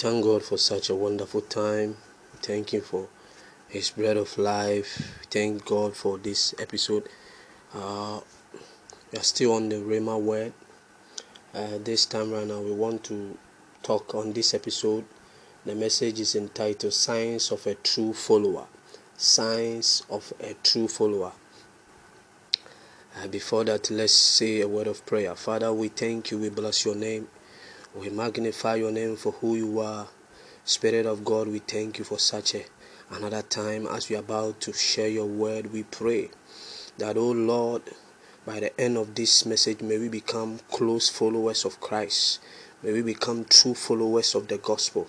Thank God for such a wonderful time. Thank Him for His bread of life. Thank God for this episode. Uh, we are still on the Rhema word. Uh, this time right now, we want to talk on this episode. The message is entitled Signs of a True Follower. Signs of a True Follower. Uh, before that, let's say a word of prayer. Father, we thank you, we bless your name. We magnify your name for who you are. Spirit of God, we thank you for such a another time as we are about to share your word. We pray that, oh Lord, by the end of this message, may we become close followers of Christ. May we become true followers of the gospel.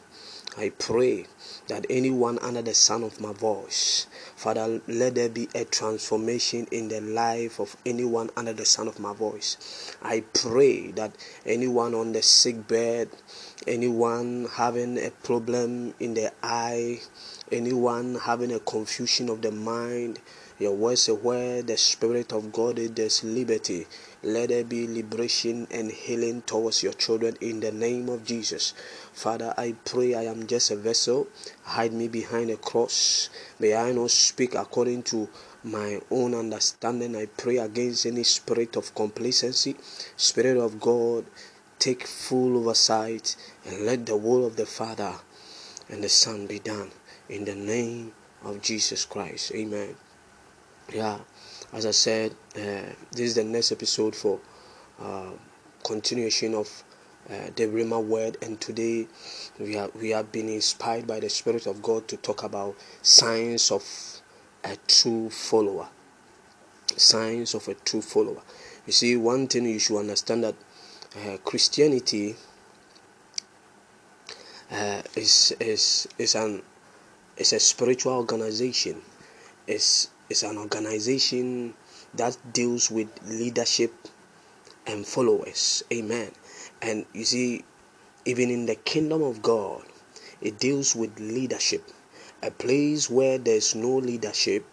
I pray that anyone under the sound of my voice, Father, let there be a transformation in the life of anyone under the sound of my voice. I pray that anyone on the sick bed, anyone having a problem in the eye, anyone having a confusion of the mind, your word says, where the Spirit of God is, there's liberty. Let there be liberation and healing towards your children in the name of Jesus. Father, I pray I am just a vessel. Hide me behind a cross. May I not speak according to my own understanding. I pray against any spirit of complacency. Spirit of God, take full oversight and let the will of the Father and the Son be done in the name of Jesus Christ. Amen yeah as i said uh, this is the next episode for uh, continuation of uh, the Rhema word. And today we are we have been inspired by the spirit of god to talk about signs of a true follower. Signs of a true follower. You see one thing you should understand that uh, christianity uh, is is is an is a spiritual organization. Is is an organization that deals with leadership and followers. Amen. And you see, even in the kingdom of God, it deals with leadership. A place where there's no leadership,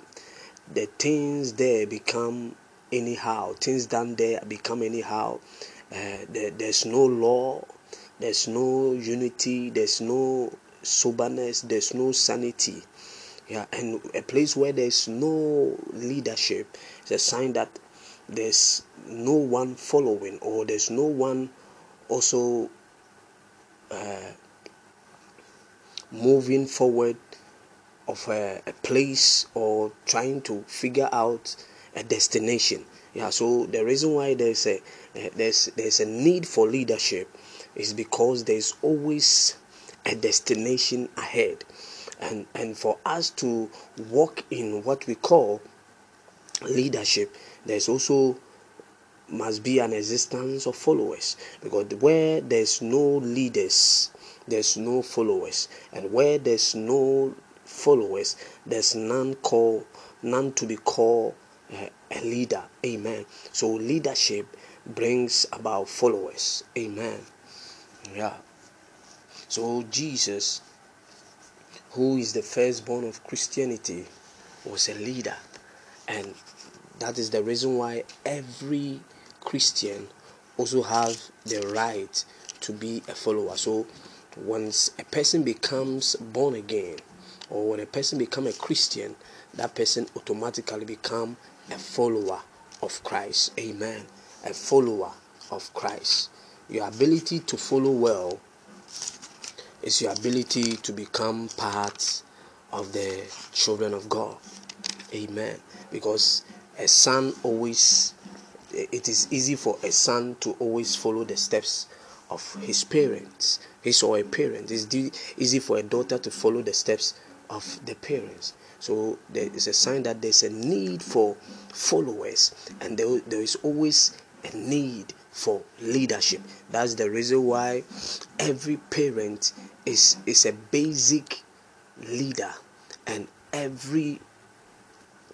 the things there become anyhow. Things done there become anyhow. Uh, there, there's no law, there's no unity, there's no soberness, there's no sanity yeah and a place where there's no leadership is a sign that there's no one following or there's no one also uh, moving forward of a, a, place or trying to figure out a destination. Yeah so the reason why there's a uh, there's there's a need for leadership is because there's always a destination ahead and and for us to walk in what we call leadership there's also must be an existence of followers. Because where there's no leaders there's no followers. And where there's no followers there's none call none to be called uh, a leader. Amen. So leadership brings about followers. Amen. Yeah. So jesus who is the firstborn of Christianity, was a leader. And that is the reason why every Christian also have the right to be a follower. So once a person becomes born again or when a person become a Christian, that person automatically become a follower of Christ. Amen. A follower of Christ. Your ability to follow well is your ability to become part of the children of God. Amen. Because a son always, it is easy for a son to always follow the steps of his parents, his or a parent. It's easy for a daughter to follow the steps of the parents. So there is a sign that there's a need for followers, and there, there is always a need for leadership. That's the reason why every parent is is a basic leader and every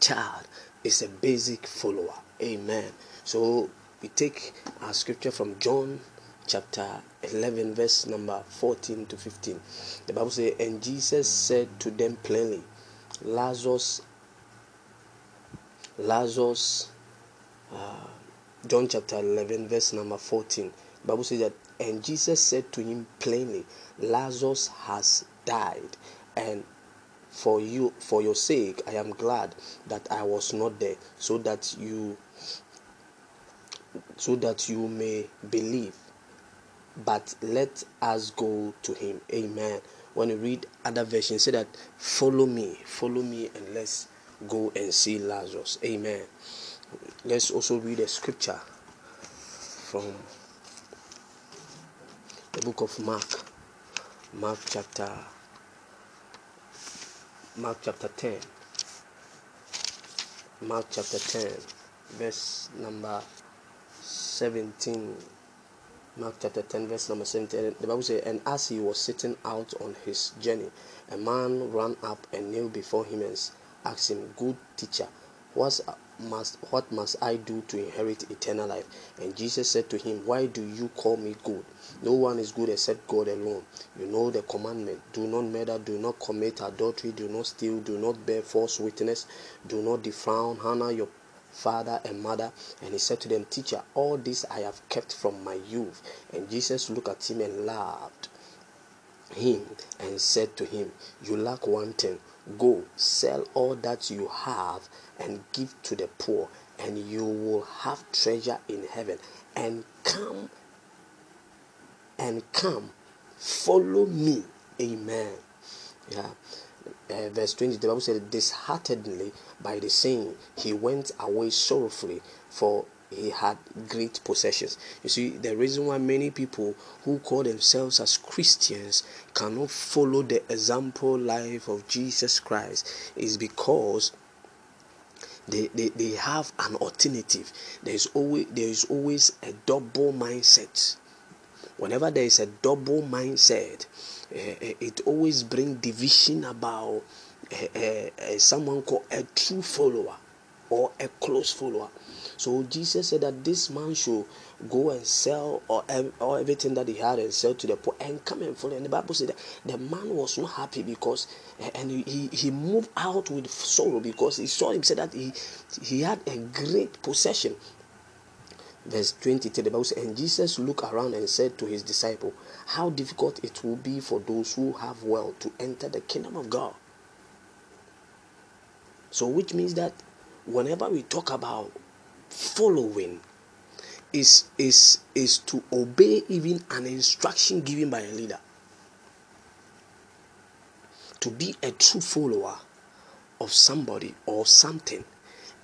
child is a basic follower. Amen. So we take our scripture from John chapter 11 verse number 14 to 15 the bible says and jesus said to them plainly lazarus lazarus uh, John chapter 11, verse number 14. Bible says that And Jesus said to him plainly, Lazarus has died, and for you for your sake I am glad that I was not there, so that you so that you may believe. But let us go to him. Amen. When you read other versions, say that follow me, follow me, and let's go and see Lazarus. Amen. Let's also read a scripture from the book of Mark. Mark chapter Mark chapter 10. Mark chapter 10, verse number 17. Mark chapter 10, verse number 17. The Bible says, And as he was sitting out on his journey, a man ran up and knelt before him and asked him, Good teacher, what's must what must I do to inherit eternal life? And Jesus said to him, Why do you call me good? No one is good except God alone. You know the commandment do not murder, do not commit adultery, do not steal, do not bear false witness, do not defraud, honor your father and mother. And he said to them, Teacher, all this I have kept from my youth. And Jesus looked at him and laughed him and said to him, You lack one thing. Go, sell all that you have and give to the poor, and you will have treasure in heaven. And come and come, follow me. Amen. Yeah. Uh, verse 20, the Bible said, Disheartedly by the saying, he went away sorrowfully, for he had great possessions. You see, the reason why many people who call themselves as Christians cannot follow the example life of Jesus Christ is because they, they, they have an alternative. There's always there is always a double mindset. Whenever there is a double mindset, uh, it always brings division about uh, uh, someone called a true follower or a close follower. So Jesus said that this man should go and sell or, or everything that he had and sell to the poor and come and follow. And the Bible said that the man was not happy because and he, he moved out with sorrow because he saw him said that he he had a great possession. Verse 23, the Bible says, and Jesus looked around and said to his disciple, How difficult it will be for those who have wealth to enter the kingdom of God. So, which means that whenever we talk about following is is is to obey even an instruction given by a leader. To be a true follower of somebody or something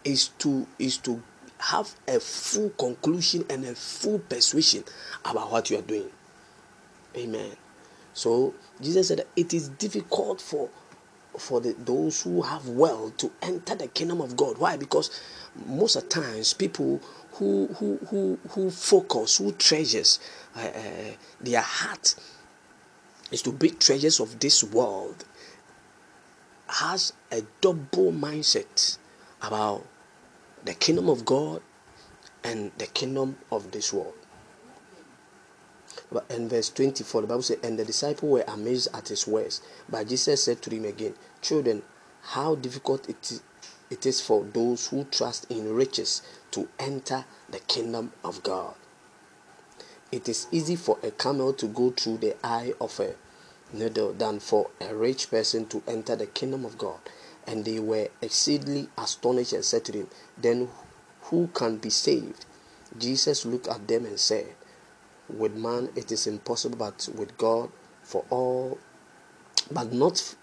is to is to have a full conclusion and a full persuasion about what you are doing. Amen. So jesus said it is difficult for for the, those who have wealth to enter the kingdom of god. Why? Because most of times people who who who who focus who treasures uh, uh, their heart is to be treasures of this world has a double mindset about the kingdom of God and the kingdom of this world. But in verse 24, the Bible says, And the disciples were amazed at his words. But Jesus said to them again, Children, how difficult it is, it is for those who trust in riches to enter the kingdom of God. It is easy for a camel to go through the eye of a needle than for a rich person to enter the kingdom of God. And they were exceedingly astonished and said to him, Then who can be saved? Jesus looked at them and said, With man it is impossible, but with God for all, but not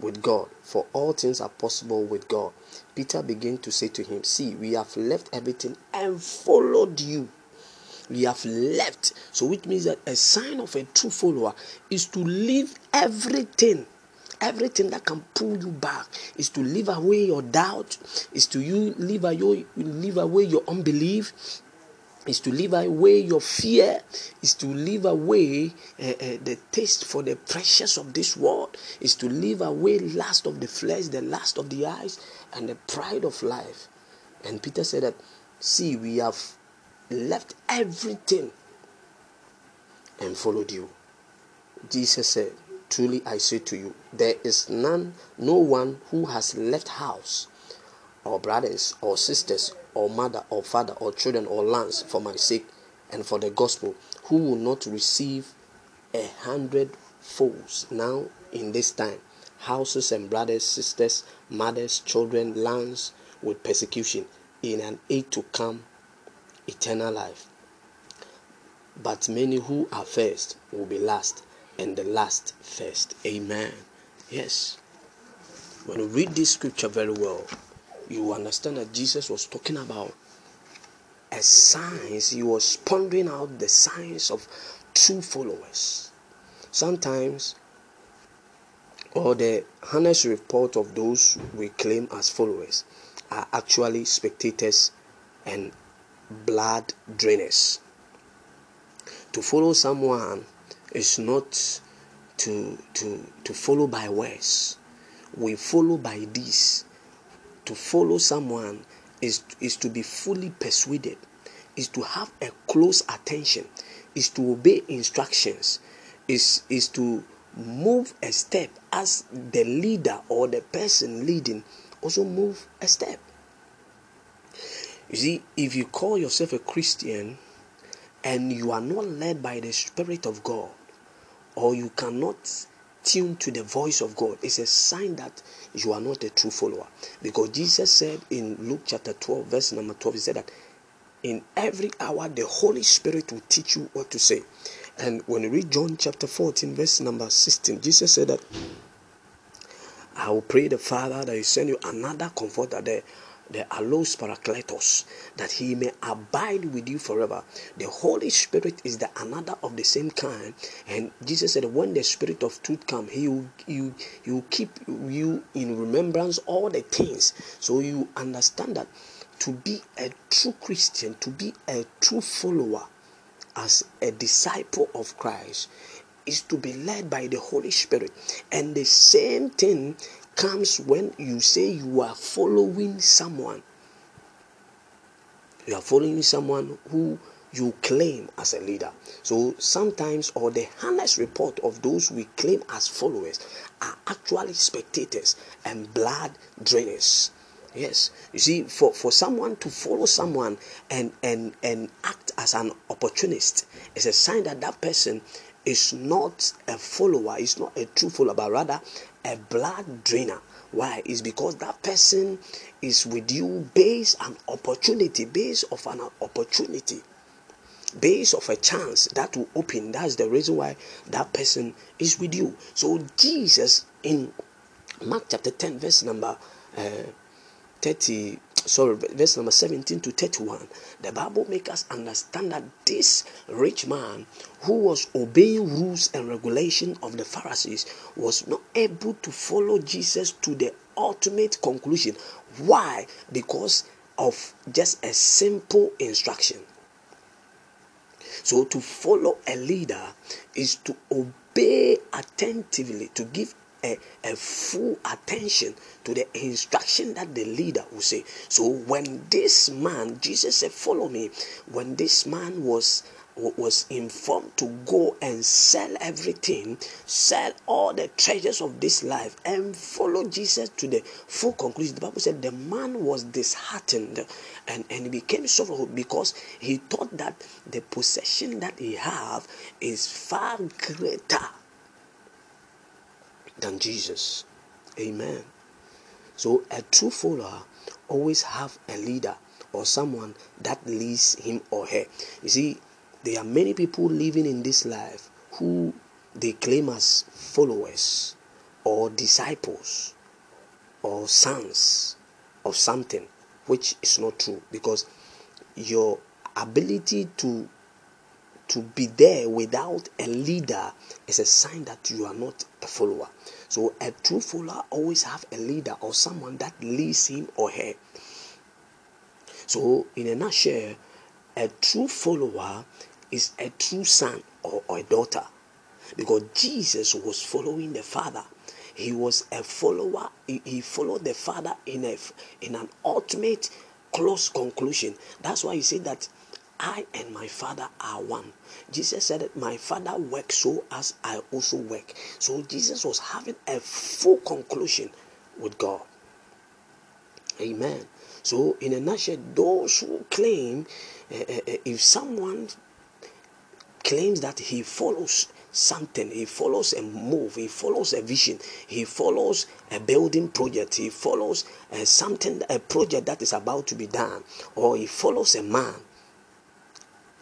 with God, for all things are possible with God. Peter began to say to him, See, we have left everything and followed you we have left. So, which means that a sign of a true follower is to leave everything. Everything that can pull you back is to leave away your doubt, is to you leave away, leave away your unbelief, is to leave away your fear, is to leave away uh, uh, the taste for the precious of this world, is to leave away lust of the flesh, the lust of the eyes, and the pride of life. And Peter said that, see, we have left everything and followed you. Jesus said, Truly I say to you, there is none, no one who has left house, or brothers, or sisters, or mother, or father, or children, or lands for my sake, and for the gospel, who will not receive a hundred folds now in this time houses and brothers, sisters, mothers, children, lands with persecution in an age to come eternal life. But many who are first will be last, and the last first. Amen. Yes. When you read this scripture very well, you understand that Jesus was talking about a signs. He was pondering out the signs of true followers. Sometimes, or the honest report of those we claim as followers are actually spectators and blood drainers. To follow someone is not to to to follow by words. We follow by this. To follow someone is is to be fully persuaded, is to have a close attention, is to obey instructions, is is to move a step as the leader or the person leading also move a step. You see, if you call yourself a Christian and you are not led by the Spirit of God, or you cannot tune to the voice of God, it's a sign that you are not a true follower. Because Jesus said in Luke chapter 12, verse number 12, He said that in every hour the Holy Spirit will teach you what to say. And when you read John chapter 14, verse number 16, Jesus said that I will pray the Father that He send you another comforter there the allos parakletos that he may abide with you forever. The holy spirit is the another of the same kind. And jesus said when the spirit of truth come he will he will keep you in remembrance all the things. So you understand that to be a true christian to be a true follower as a disciple of christ is to be led by the holy spirit. And the same thing comes when you say you are following someone. You are following someone who you claim as a leader. So sometimes, or the honest report of those we claim as followers are actually spectators and blood drainers. Yes, you see, for, for someone to follow someone and and and act as an opportunist is a sign that that person is not a follower, is not a true follower, but rather a blood drainer. Why? It's because that person is with you based on opportunity, based of an opportunity, based of a chance that will open. That's the reason why that person is with you. So Jesus in Mark chapter 10, verse number uh, 30 sorry, verse number 17 to 31, the Bible makes us understand that this rich man who was obeying rules and regulation of the Pharisees was not able to follow Jesus to the ultimate conclusion. Why? Because of just a simple instruction. So, to follow a leader is to obey attentively, to give a, a full attention to the instruction that the leader will say. So when this man, Jesus said, Follow me, when this man was was informed to go and sell everything, sell all the treasures of this life, and follow Jesus to the full conclusion. The Bible said the man was disheartened and, and he became sorrowful because he thought that the possession that he have is far greater than Jesus. Amen. So a true follower always have a leader or someone that leads him or her. You see, there are many people living in this life who they claim as followers or disciples or sons of something which is not true because your ability to to be there without a leader is a sign that you are not a follower. So a true follower always have a leader or someone that leads him or her. So in a nutshell, a true follower is a true son or, or a daughter. Because Jesus was following the Father. He was a follower. He, he followed the Father in a in an ultimate close conclusion. That's why he said that I and my Father are one. Jesus said that my Father works so as I also work. So Jesus was having a full conclusion with God. Amen. So, in a nutshell, those who claim uh, uh, if someone claims that he follows something, he follows a move, he follows a vision, he follows a building project, he follows uh, something, a project that is about to be done, or he follows a man,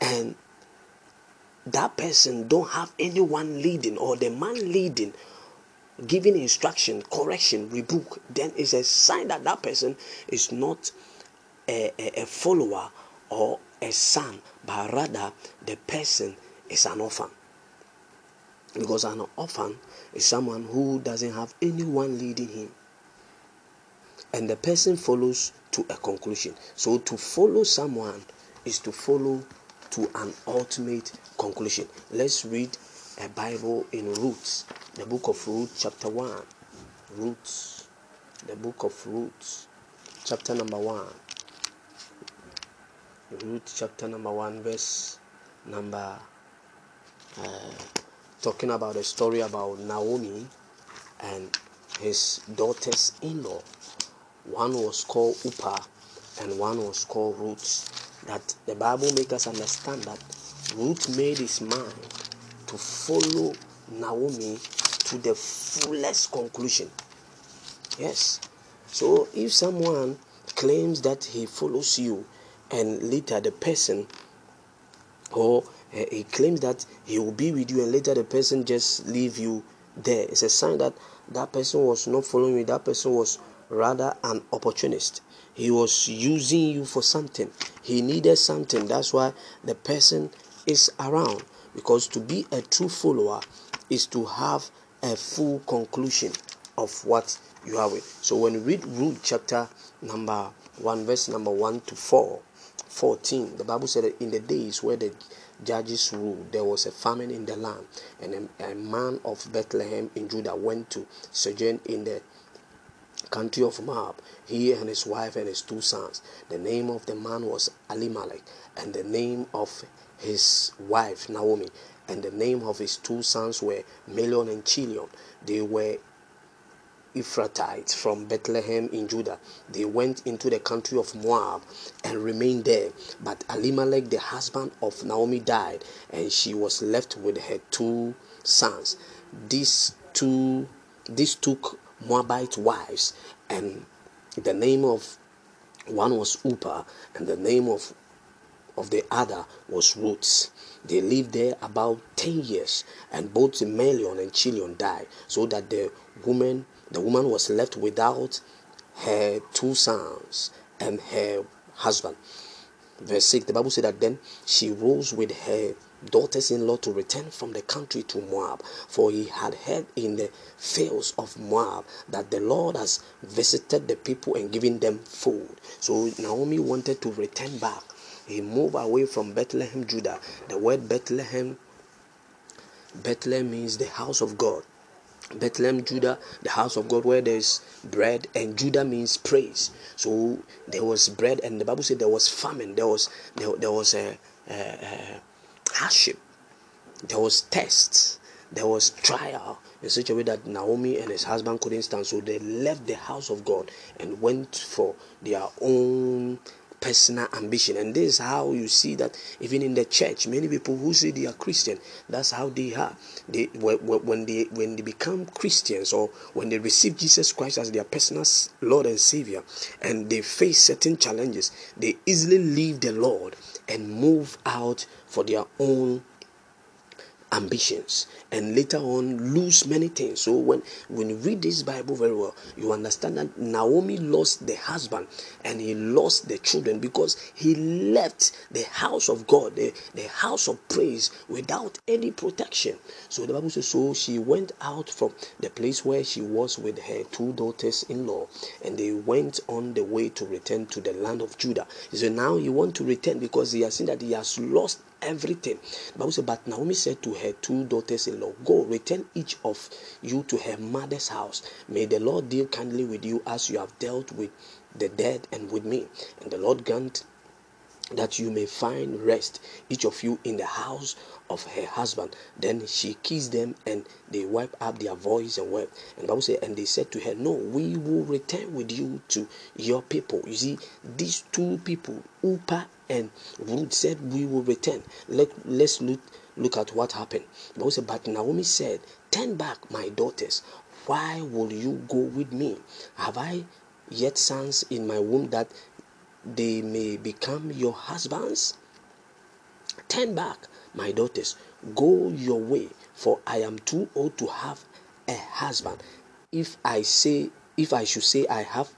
and that person don't have anyone leading, or the man leading giving instruction, correction, rebuke, then it's a sign that that person is not a, a, a follower or a son, but rather the person is an orphan. Because an orphan is someone who doesn't have anyone leading him. And the person follows to a conclusion. So to follow someone is to follow to an ultimate conclusion. Let's read a Bible in Ruth, the book of Ruth, chapter 1. Ruth, the book of Ruth, chapter number 1. Ruth, chapter number 1, verse number. Uh, talking about a story about Naomi and his daughters in law. One was called Orpah and one was called Ruth. That the Bible makes us understand that Ruth made his mind to follow Naomi to the fullest conclusion. Yes. So if someone claims that he follows you and later the person or uh, he claims that he will be with you and later the person just leave you there it's a sign that that person was not following you that person was rather an opportunist. He was using you for something. He needed something. That's why the person is around. Because to be a true follower is to have a full conclusion of what you are with. So when we read Ruth chapter number 1, verse number 1 to 4, 14, the Bible said that in the days where the judges ruled, there was a famine in the land, and a, a man of Bethlehem in Judah went to sojourn in the country of Moab, he and his wife and his two sons. The name of the man was Elimelech, and the name of his wife Naomi, and the name of his two sons were Mahlon and Chilion. They were Ephrathites from Bethlehem in Judah. They went into the country of Moab and remained there. But Elimelech, the husband of Naomi, died, and she was left with her two sons. These two, these took Moabite wives, and the name of one was Orpah, and the name of of the other was Ruth. They lived there about 10 years, and both Mahlon and Chilion died, so that the woman, the woman was left without her two sons and her husband. Verse 6, the Bible said that then she rose with her daughters in law to return from the country to Moab, for he had heard in the fields of Moab that the Lord has visited the people and given them food. So Naomi wanted to return back he moved away from Bethlehem, Judah. The word Bethlehem, Bethlehem means the house of God. Bethlehem, Judah, the house of God, where there's bread, and Judah means praise. So there was bread, and the Bible said there was famine. There was there, there was a, a, a hardship. There was tests. There was trial in such a way that Naomi and his husband couldn't stand. So they left the house of God and went for their own personal ambition. And this is how you see that even in the church, many people who say they are Christian, that's how they are. They when they when they become Christians or when they receive Jesus Christ as their personal Lord and Savior, and they face certain challenges, they easily leave the Lord and move out for their own ambitions and later on lose many things. So when when you read this bible very well you understand that naomi lost the husband and he lost the children because he left the house of god the, the house of praise without any protection. So the bible says so she went out from the place where she was with her two daughters-in-law and they went on the way to return to the land of judah. So now he want to return because he has seen that he has lost everything. The Bible said, But Naomi said to her two daughters in law, Go, return each of you to her mother's house. May the Lord deal kindly with you as you have dealt with the dead and with me. And the Lord grant that you may find rest, each of you in the house of her husband. Then she kissed them and they wiped up their voice and wept. And Bible said, and they said to her, No, we will return with you to your people. You see, these two people, Orpah and Ruth said, We will return. Let, let's look look at what happened. But, said, but Naomi said, Turn back, my daughters. Why will you go with me? Have I yet sons in my womb that they may become your husbands? Turn back, my daughters. Go your way, for I am too old to have a husband. If I say, if I should say I have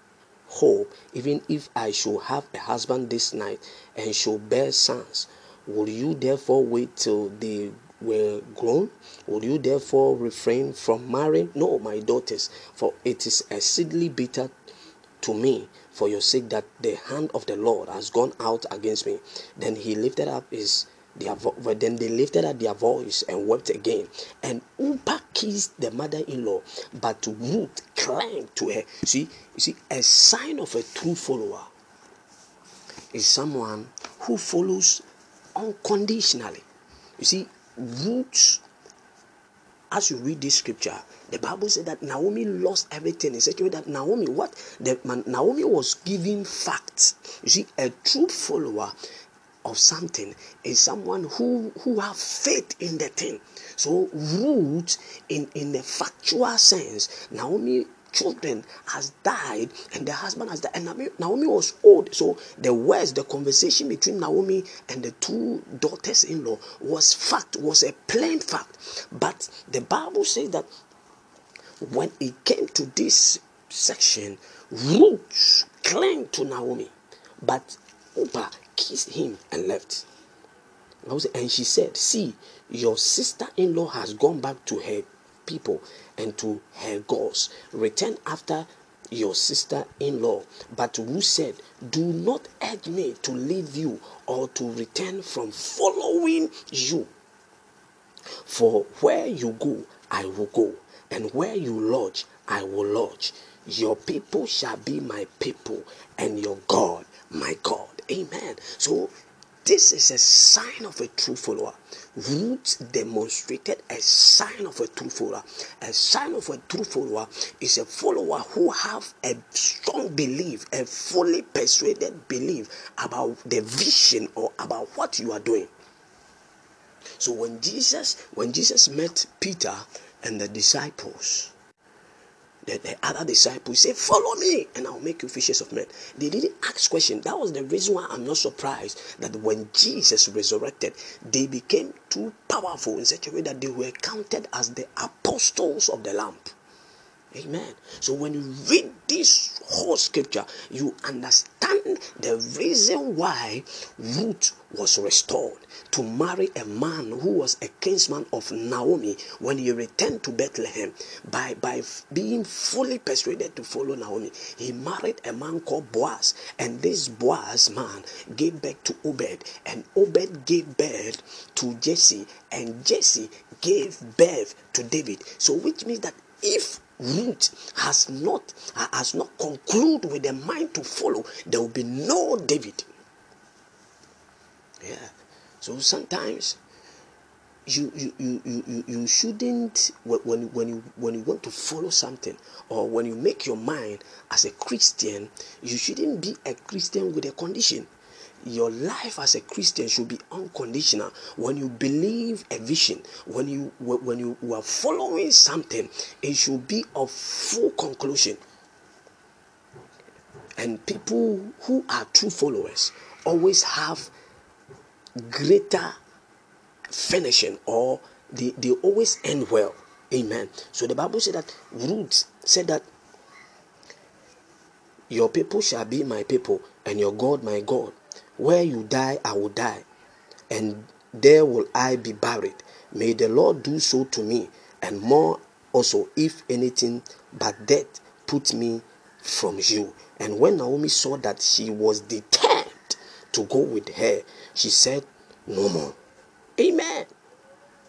hope, even if I should have a husband this night and should bear sons, will you therefore wait till they were grown? Will you therefore refrain from marrying? No, my daughters, for it is exceedingly bitter to me for your sake that the hand of the Lord has gone out against me. Then he lifted up his their vo- then they lifted up their voice and wept again. And Orpah kissed the mother-in-law, but Ruth clung to her. See, you see, a sign of a true follower is someone who follows unconditionally. You see, Ruth, as you read this scripture, the Bible said that Naomi lost everything in such a way that Naomi, what? The, Naomi was giving facts. You see, a true follower of something is someone who who have faith in the thing. So Ruth, in in the factual sense, Naomi children has died and the husband has died. And Naomi, was old. So the words the conversation between Naomi and the two daughters-in-law was fact was a plain fact. But the Bible says that when it came to this section, Ruth clung to Naomi, but Orpah kissed him and left. And she said, See, your sister in law has gone back to her people and to her gods. Return after your sister in law. But Ruth said, Do not urge me to leave you or to return from following you. For where you go, I will go, and where you lodge, I will lodge. Your people shall be my people, and your God, my God. Amen. So, this is a sign of a true follower. Ruth demonstrated a sign of a true follower. A sign of a true follower is a follower who have a strong belief, a fully persuaded belief about the vision or about what you are doing. So when Jesus when Jesus met Peter and the disciples, the, the other disciples say, Follow me, and I'll make you fishers of men. They didn't ask questions. That was the reason why I'm not surprised that when Jesus resurrected, they became too powerful in such a way that they were counted as the apostles of the lamp. Amen. So when you read this whole scripture, you understand the reason why Ruth was restored to marry a man who was a kinsman of Naomi when he returned to Bethlehem by, by being fully persuaded to follow Naomi. He married a man called Boaz, and this Boaz man gave birth to Obed, and Obed gave birth to Jesse, and Jesse gave birth to David. So, which means that if Ruth has not has not concluded with the mind to follow, there will be no David. Yeah. So sometimes you you, you, you, you shouldn't when when you when you want to follow something or when you make your mind as a Christian, you shouldn't be a Christian with a condition your life as a Christian should be unconditional. When you believe a vision, when you when you are following something, it should be of full conclusion. And people who are true followers always have greater finishing or they, they always end well. Amen. So the Bible said that Ruth said that your people shall be my people and your God my God. Where you die, I will die, and there will I be buried. May the Lord do so to me, and more also, if anything but death put me from you. And when Naomi saw that she was determined to go with her, she said, No more. Amen.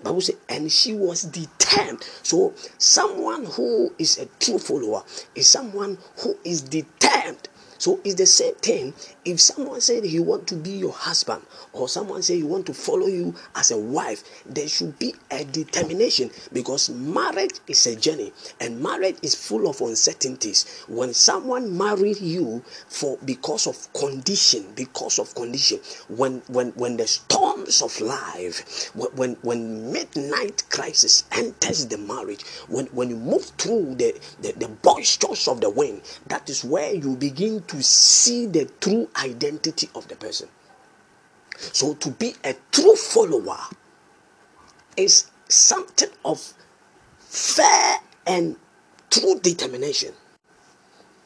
Bible says, and she was determined. So, someone who is a true follower is someone who is determined so it's the same thing. If someone said he want to be your husband, or someone say he want to follow you as a wife, there should be a determination because marriage is a journey, and marriage is full of uncertainties. When someone married you for because of condition, because of condition, when when when the storms of life, when when midnight crisis enters the marriage, when when you move through the the, the boisterous of the wind, that is where you begin to see the true identity of the person. So to be a true follower is something of fair and true determination.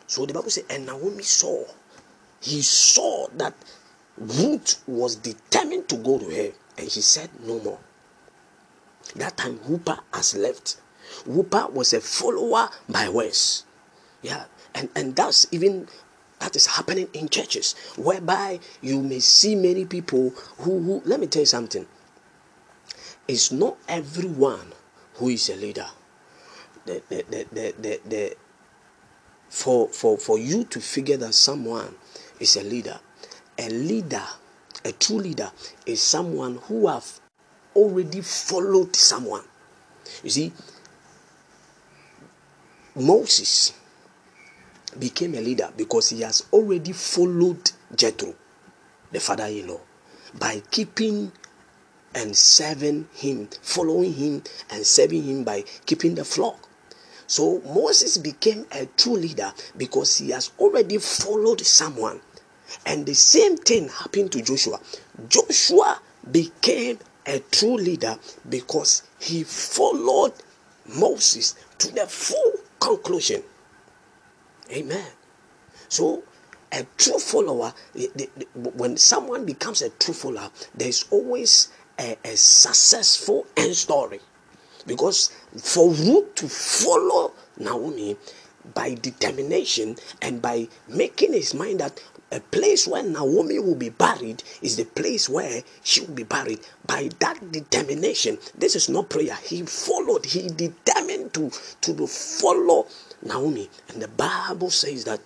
So the Bible says, and Naomi saw, he saw that Ruth was determined to go to her, and she said no more. That time, Orpah has left. Orpah was a follower by words. Yeah, and, and that's even that is happening in churches, whereby you may see many people who, who let me tell you something. It's not everyone who is a leader. The, the, the, the, the, the, for, for, for you to figure that someone is a leader, a leader, a true leader, is someone who have already followed someone. You see, Moses became a leader because he has already followed Jethro, the father-in-law, by keeping and serving him, following him and serving him by keeping the flock. So Moses became a true leader because he has already followed someone. And the same thing happened to Joshua. Joshua became a true leader because he followed Moses to the full conclusion. Amen. So, a true follower, when someone becomes a true follower, there's always a, a successful end story. Because for Ruth to follow Naomi by determination and by making his mind that a place where Naomi will be buried is the place where she will be buried. By that determination, this is not prayer. He followed, he determined to, to follow Naomi. And the Bible says that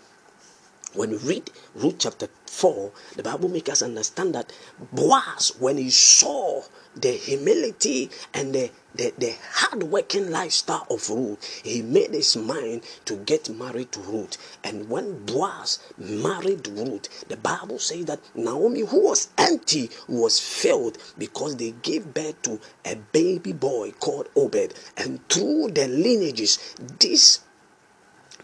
when we read Ruth chapter 4, the Bible makes us understand that Boaz, when he saw the humility and the, the, the hard working lifestyle of Ruth, he made his mind to get married to Ruth. And when Boaz married Ruth, the Bible says that Naomi, who was empty, was filled because they gave birth to a baby boy called Obed. And through the lineages, this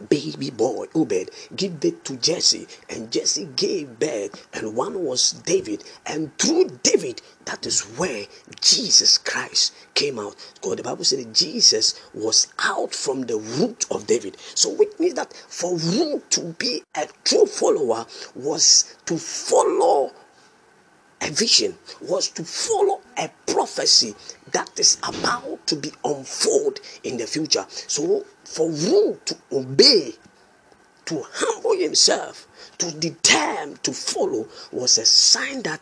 baby boy Obed give birth to Jesse, and Jesse gave birth, and one was David, and through David, that is where Jesus Christ came out. God, the Bible said Jesus was out from the root of David. So it means that for Ruth to be a true follower was to follow a vision, was to follow a prophecy that is about to be unfold in the future. So for Ruth to obey, to humble himself, to determine to follow was a sign that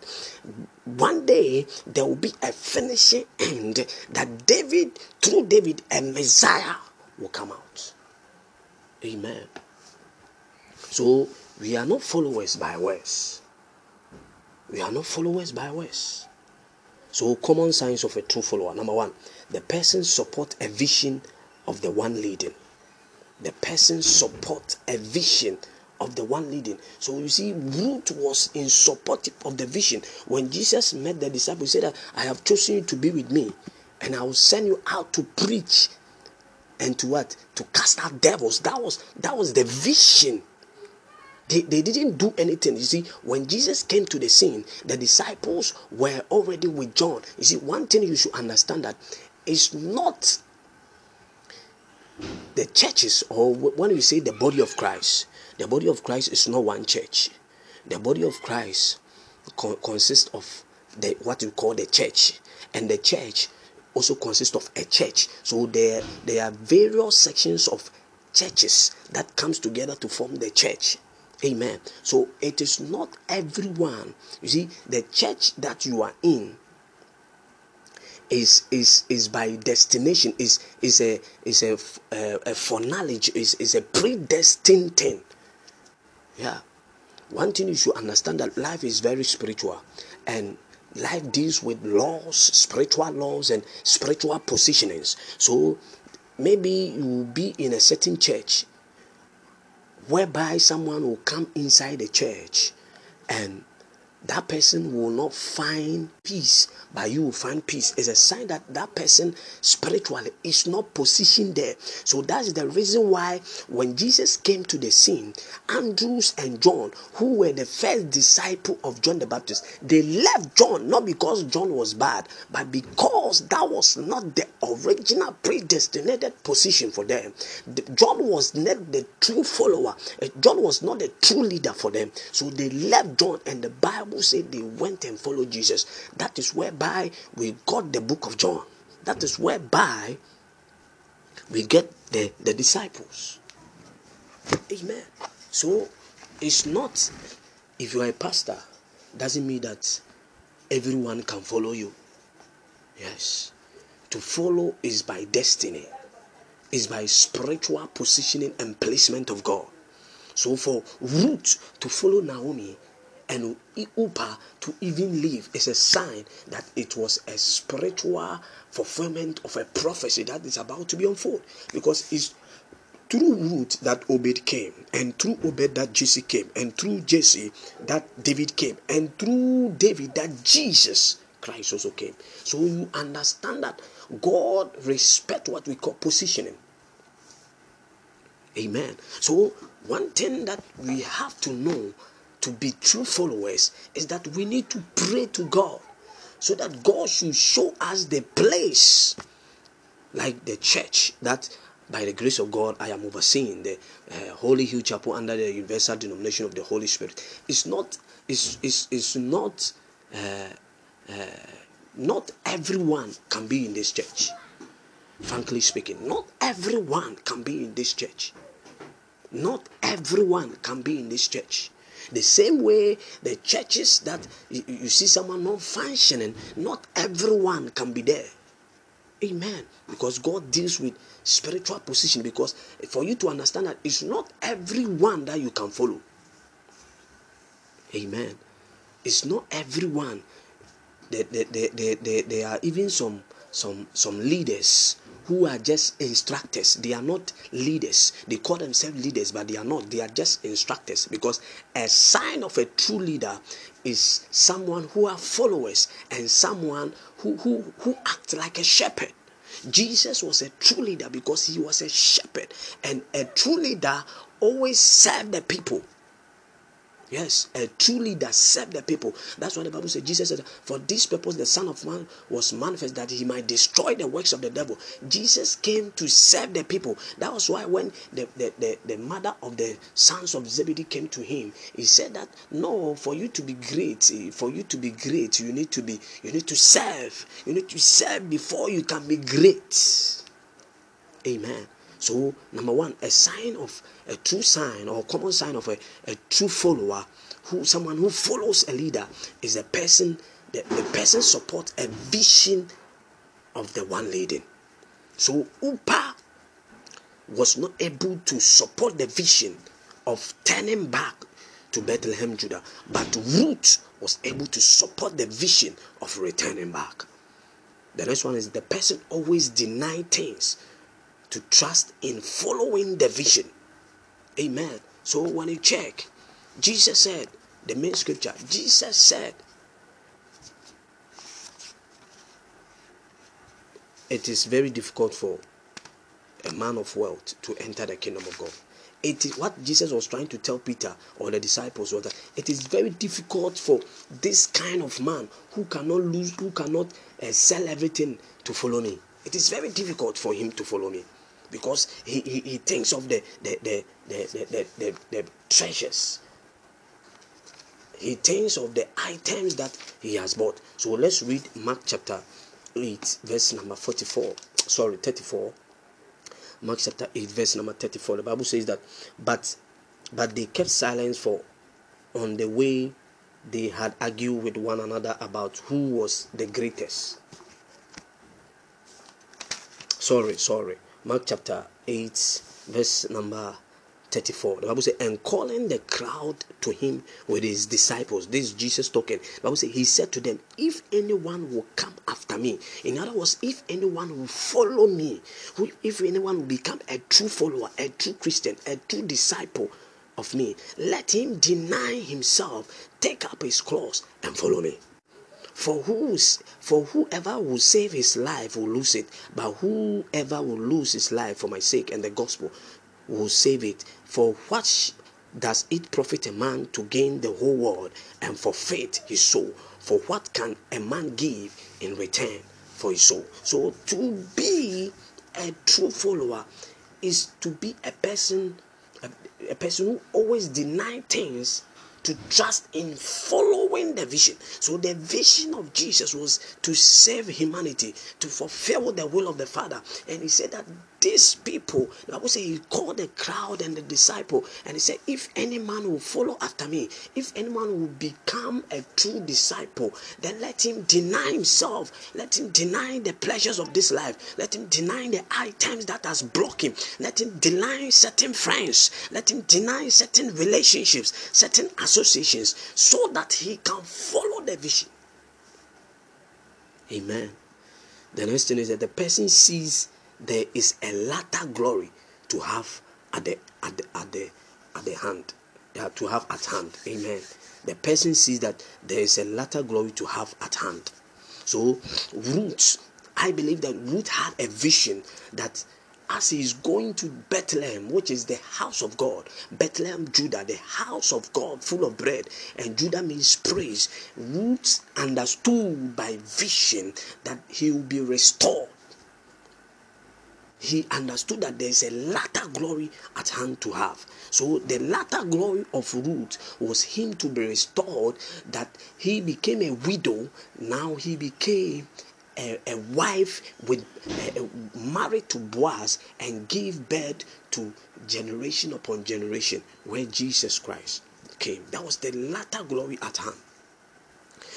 one day there will be a finishing end that David, through David, a Messiah will come out. Amen. So we are not followers by words. We are not followers by words. So common signs of a true follower. Number one, the person support a vision of the one leading. The person support a vision of the one leading. So you see, Ruth was in support of the vision. When Jesus met the disciples, he said, I have chosen you to be with me, and I will send you out to preach and to what? To cast out devils. That was that was the vision. They, they didn't do anything. You see, when Jesus came to the scene, the disciples were already with John. You see, one thing you should understand that it's not the churches, or when we say the body of Christ, the body of Christ is not one church. The body of Christ co- consists of the what we call the church, and the church also consists of a church. So there there are various sections of churches that comes together to form the church. Amen. So it is not everyone. You see, the church that you are in is is is by destination is is a is a, a, a foreknowledge is is a predestined thing yeah one thing you should understand that life is very spiritual and life deals with laws spiritual laws and spiritual positionings so maybe you will be in a certain church whereby someone will come inside the church and that person will not find peace, but you will find peace. It's a sign that that person spiritually is not positioned there. So that's the reason why when Jesus came to the scene, Andrews and John, who were the first disciple of John the Baptist, they left John not because John was bad, but because that was not the original predestinated position for them. John was not the true follower. Uh, John was not the true leader for them. So they left John and the Bible Bible said they went and followed Jesus. That is whereby we got the book of John. That is whereby we get the, the disciples. Amen. So it's not if you are a pastor, doesn't mean that everyone can follow you. Yes. To follow is by destiny, is by spiritual positioning and placement of God. So for Ruth to follow Naomi, and Orpah to even live is a sign that it was a spiritual fulfillment of a prophecy that is about to be unfolded because it's through Ruth that Obed came, and through Obed that Jesse came, and through Jesse that David came, and through David that Jesus Christ also came. So you understand that God respect what we call positioning. Amen. So one thing that we have to know to be true followers is that we need to pray to God so that God should show us the place, like the church that by the grace of God I am overseeing the uh, Holy Hill Chapel under the universal denomination of the Holy Spirit. It's not. It's, it's, it's not. Uh, uh, not everyone can be in this church. Frankly speaking, not everyone can be in this church. Not everyone can be in this church. The same way the churches that you, you see someone not functioning, not everyone can be there. Amen. Because God deals with spiritual position. Because for you to understand that it's not everyone that you can follow. Amen. It's not everyone. There, there, there, there, there are even some some some leaders who are just instructors. They are not leaders. They call themselves leaders, but they are not. They are just instructors because a sign of a true leader is someone who are followers and someone who, who, who acts like a shepherd. Jesus was a true leader because he was a shepherd, and a true leader always served the people. Yes, a true leader serve the people. That's why the Bible says Jesus said, For this purpose the Son of Man was manifest that he might destroy the works of the devil. Jesus came to serve the people. That was why when the, the, the, the mother of the sons of Zebedee came to him, he said that no, for you to be great, eh, for you to be great, you need to be you need to serve. You need to serve before you can be great. Amen. So, number one, a sign of a true sign or common sign of a, a true follower, who someone who follows a leader, is a person the, the person supports a vision of the one leading. So Orpah was not able to support the vision of turning back to Bethlehem, Judah, but Ruth was able to support the vision of returning back. The next one is the person always deny things to trust in following the vision. Amen. So when you check, Jesus said, the main scripture, Jesus said, it is very difficult for a man of wealth to enter the kingdom of God. It is what Jesus was trying to tell Peter or the disciples was that it is very difficult for this kind of man who cannot lose, who cannot uh, sell everything to follow me. It is very difficult for him to follow me because he, he, he thinks of the the, the, the, the, the, the treasures. He thinks of the items that he has bought. So let's read Mark chapter 8, verse number 44. Sorry, 34. Mark chapter 8, verse number 34. The Bible says that, but but they kept silence for on the way they had argued with one another about who was the greatest. Sorry, sorry. Mark chapter 8, verse number 34. The Bible says, and calling the crowd to him with his disciples. This is Jesus talking. The Bible says, He said to them, If anyone will come after me, in other words, if anyone will follow me, if anyone will become a true follower, a true Christian, a true disciple of me, let him deny himself, take up his cross, and follow me. For who's for whoever will save his life will lose it, but whoever will lose his life for my sake and the gospel will save it. For what does it profit a man to gain the whole world and forfeit his soul? For what can a man give in return for his soul? So to be a true follower is to be a person a, a person who always deny things to trust in following the vision. So the vision of Jesus was to save humanity, to fulfill the will of the Father. And he said that these people, the Bible says he called the crowd and the disciple, and he said, If any man will follow after me, if any man will become a true disciple, then let him deny himself, let him deny the pleasures of this life, let him deny the items that has blocked him, let him deny certain friends, let him deny certain relationships, certain associations, so that he can follow the vision. Amen. The next thing is that the person sees there is a latter glory to have at the at the at the at the hand yeah, to have at hand amen the person sees that there is a latter glory to have at hand so Ruth i believe that Ruth had a vision that as he is going to Bethlehem, which is the house of God, Bethlehem, Judah, the house of God, full of bread, and Judah means praise. Ruth understood by vision that he will be restored he understood that there's a latter glory at hand to have. So the latter glory of Ruth was him to be restored, that he became a widow, now he became a, a wife with uh, married to Boaz and give birth to generation upon generation where Jesus Christ came. That was the latter glory at hand.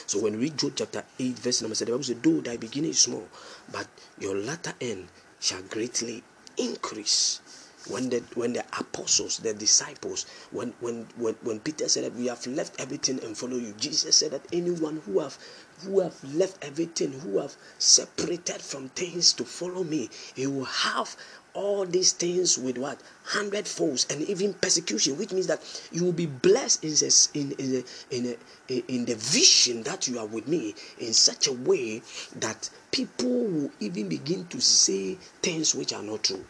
So when we read Job chapter 8, verse number 7, the Bible says, Though thy beginning is small, but your latter end shall greatly increase when the when the apostles the disciples when when when, when peter said that we have left everything and follow you jesus said that anyone who have who have left everything who have separated from things to follow me he will have all these things with what hundred folds and even persecution which means that you will be blessed in this in in in, a, in the vision that you are with me in such a way that people will even begin to say things which are not true.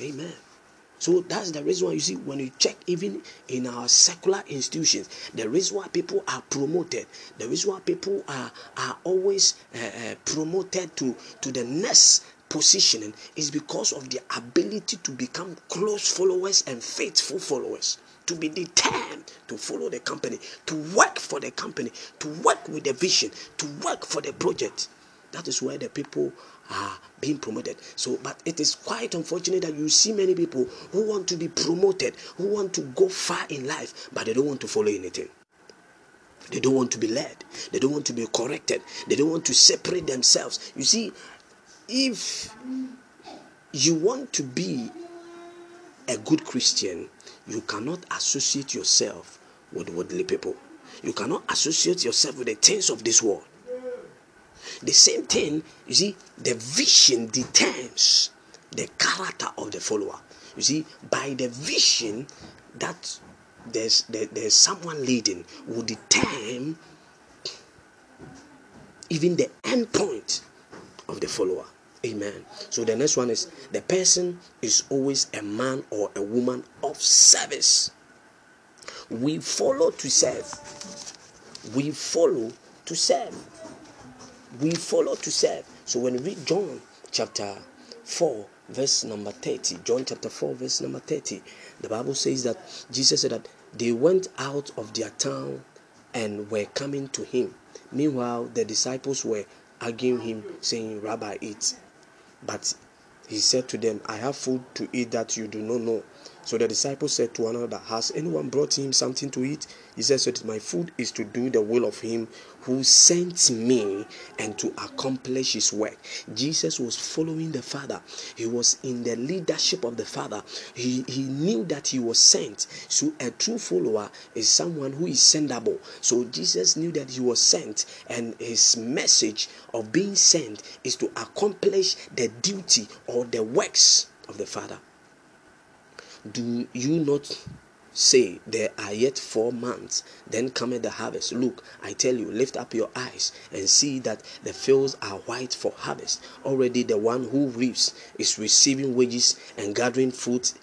Amen. So that's the reason why you see when you check even in our secular institutions, the reason why people are promoted, the reason why people are are always uh, uh, promoted to to the next positioning is because of their ability to become close followers and faithful followers to be determined to follow the company, to work for the company, to work with the vision, to work for the project. That is where the people are being promoted. So, but it is quite unfortunate that you see many people who want to be promoted, who want to go far in life, but they don't want to follow anything. They don't want to be led. They don't want to be corrected. They don't want to separate themselves. You see, if you want to be a good Christian, you cannot associate yourself with worldly people. You cannot associate yourself with the things of this world. The same thing, you see, the vision determines the character of the follower. You see, by the vision that there's there, there's someone leading will determine even the end point of the follower. Amen. So the next one is the person is always a man or a woman of service. We follow to serve. We follow to serve we follow to serve. So when we read John chapter 4, verse number 30, John chapter 4, verse number 30, the Bible says that Jesus said that they went out of their town and were coming to him. Meanwhile, the disciples were arguing him, saying, Rabbi, eat. But he said to them, I have food to eat that you do not know. So the disciples said to one another, Has anyone brought him something to eat? He said, So my food is to do the will of him who sent me and to accomplish his work. Jesus was following the Father, he was in the leadership of the Father. He, he knew that he was sent. So a true follower is someone who is sendable. So Jesus knew that he was sent, and his message of being sent is to accomplish the duty or the works of the Father do you not say, There are yet four months, then cometh the harvest. Look, I tell you, lift up your eyes and see that the fields are white for harvest. Already the one who reaps is receiving wages and gathering fruit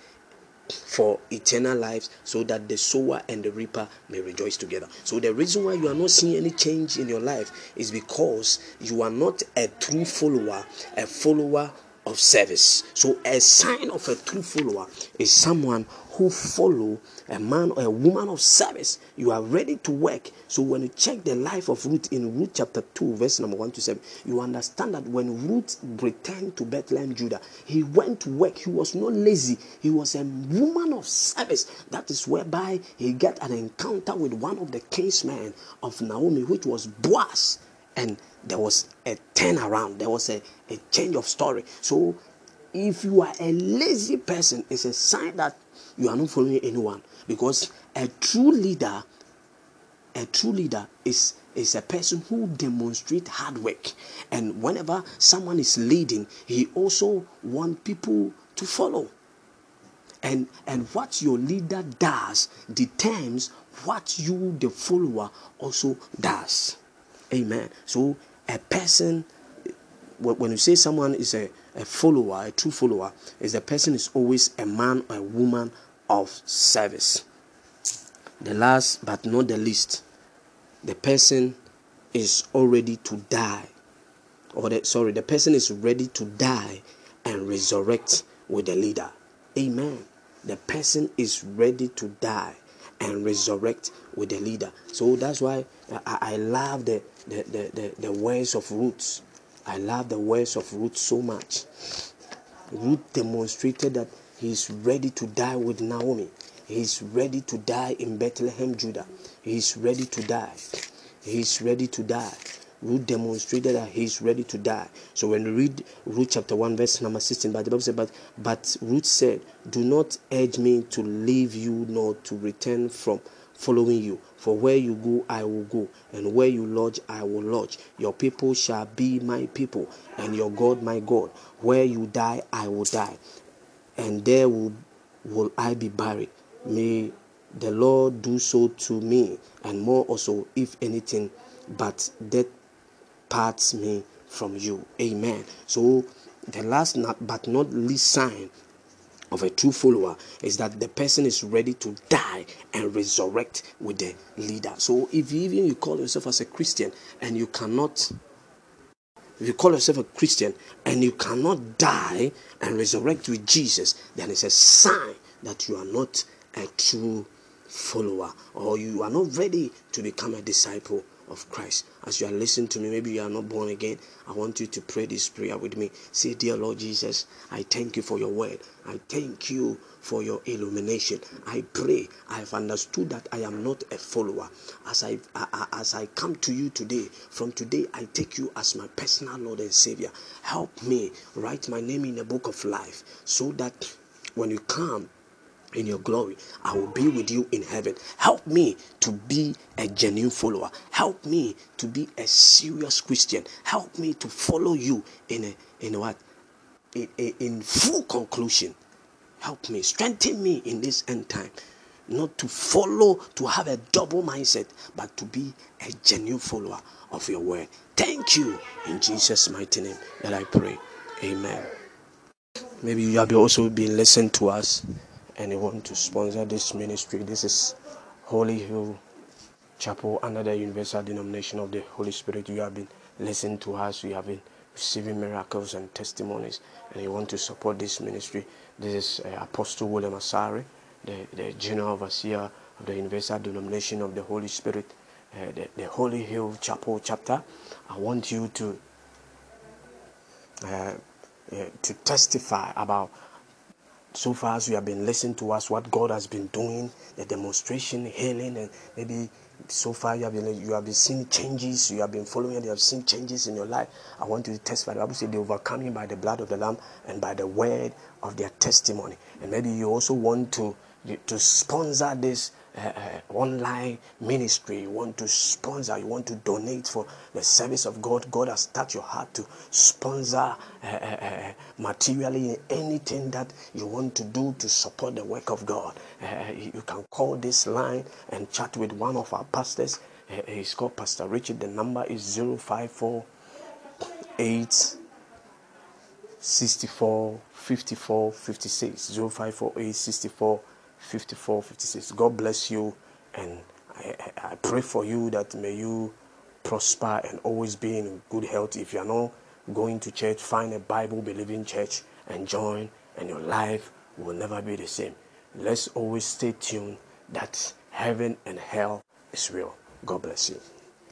for eternal lives so that the sower and the reaper may rejoice together. So the reason why you are not seeing any change in your life is because you are not a true follower, a follower of service. So a sign of a true follower is someone who follow a man or a woman of service. You are ready to work. So when you check the life of Ruth in Ruth chapter 2, verse number 1 to 7, you understand that when Ruth returned to Bethlehem, Judah, he went to work. He was not lazy. He was a woman of service. That is whereby he got an encounter with one of the kinsmen of Naomi, which was Boaz. And there was a turnaround. There was a, a change of story. So if you are a lazy person, it's a sign that you are not following anyone because a true leader a true leader is is a person who demonstrates hard work and whenever someone is leading he also want people to follow and and what your leader does determines what you the follower also does amen so a person when you say someone is a, a follower a true follower is the person is always a man or a woman of service. The last but not the least, the person is already to die. Or the, sorry, the person is ready to die and resurrect with the leader. Amen. The person is ready to die and resurrect with the leader. So that's why I, I love the, the, the, the, the words of Ruth. I love the words of Ruth so much. Ruth demonstrated that He's ready to die with Naomi. He's ready to die in Bethlehem, Judah. He's ready to die. He's ready to die. Ruth demonstrated that he's ready to die. So when we read Ruth chapter 1, verse number 16, but the Bible said, But but Ruth said, Do not urge me to leave you nor to return from following you. For where you go, I will go, and where you lodge, I will lodge. Your people shall be my people, and your God my God. Where you die, I will die and there will, will I be buried. May the Lord do so to me, and more also, if anything, but that parts me from you. Amen. So, the last not, but not least sign of a true follower is that the person is ready to die and resurrect with the leader. So, if even you call yourself as a Christian and you cannot if you call yourself a Christian and you cannot die and resurrect with Jesus, then it's a sign that you are not a true follower or you are not ready to become a disciple of Christ. As you are listening to me, maybe you are not born again. I want you to pray this prayer with me. Say, Dear Lord Jesus, I thank you for your word. I thank you for your illumination. I pray I have understood that I am not a follower. As I, I as I come to you today, from today I take you as my personal Lord and Savior. Help me write my name in the book of life so that when you come in your glory. I will be with you in heaven. Help me to be a genuine follower. Help me to be a serious Christian. Help me to follow you in a in what in, in full conclusion. Help me, strengthen me in this end time. Not to follow, to have a double mindset, but to be a genuine follower of your word. Thank you in Jesus' mighty name that I pray. Amen. Maybe you have also been listening to us and you want to sponsor this ministry, this is Holy Hill Chapel under the Universal Denomination of the Holy Spirit. You have been listening to us, you have been receiving miracles and testimonies, and you want to support this ministry. This is uh, Apostle William Asari, the, the General Overseer of the Universal Denomination of the Holy Spirit, uh, the, the Holy Hill Chapel chapter. I want you to uh, uh to testify about so far as you have been listening to us, what God has been doing, the demonstration, healing, and maybe so far you have been you have been seeing changes, you have been following, and you have seen changes in your life. I want you to testify. The Bible says they overcome you by the blood of the Lamb and by the word of their testimony. And maybe you also want to to sponsor this uh, uh, online ministry, you want to sponsor, you want to donate for the service of God, God has touched your heart to sponsor uh, uh, uh materially anything that you want to do to support the work of God. Uh, you can call this line and chat with one of our pastors. he's called Pastor Richard. The number is 054 64 54 56 0548 64 54 56 god bless you and I, I pray for you that may you prosper and always be in good health. If you are not going to church find a bible believing church and join and your life will never be the same. Let's always stay tuned that heaven and hell is real. God bless you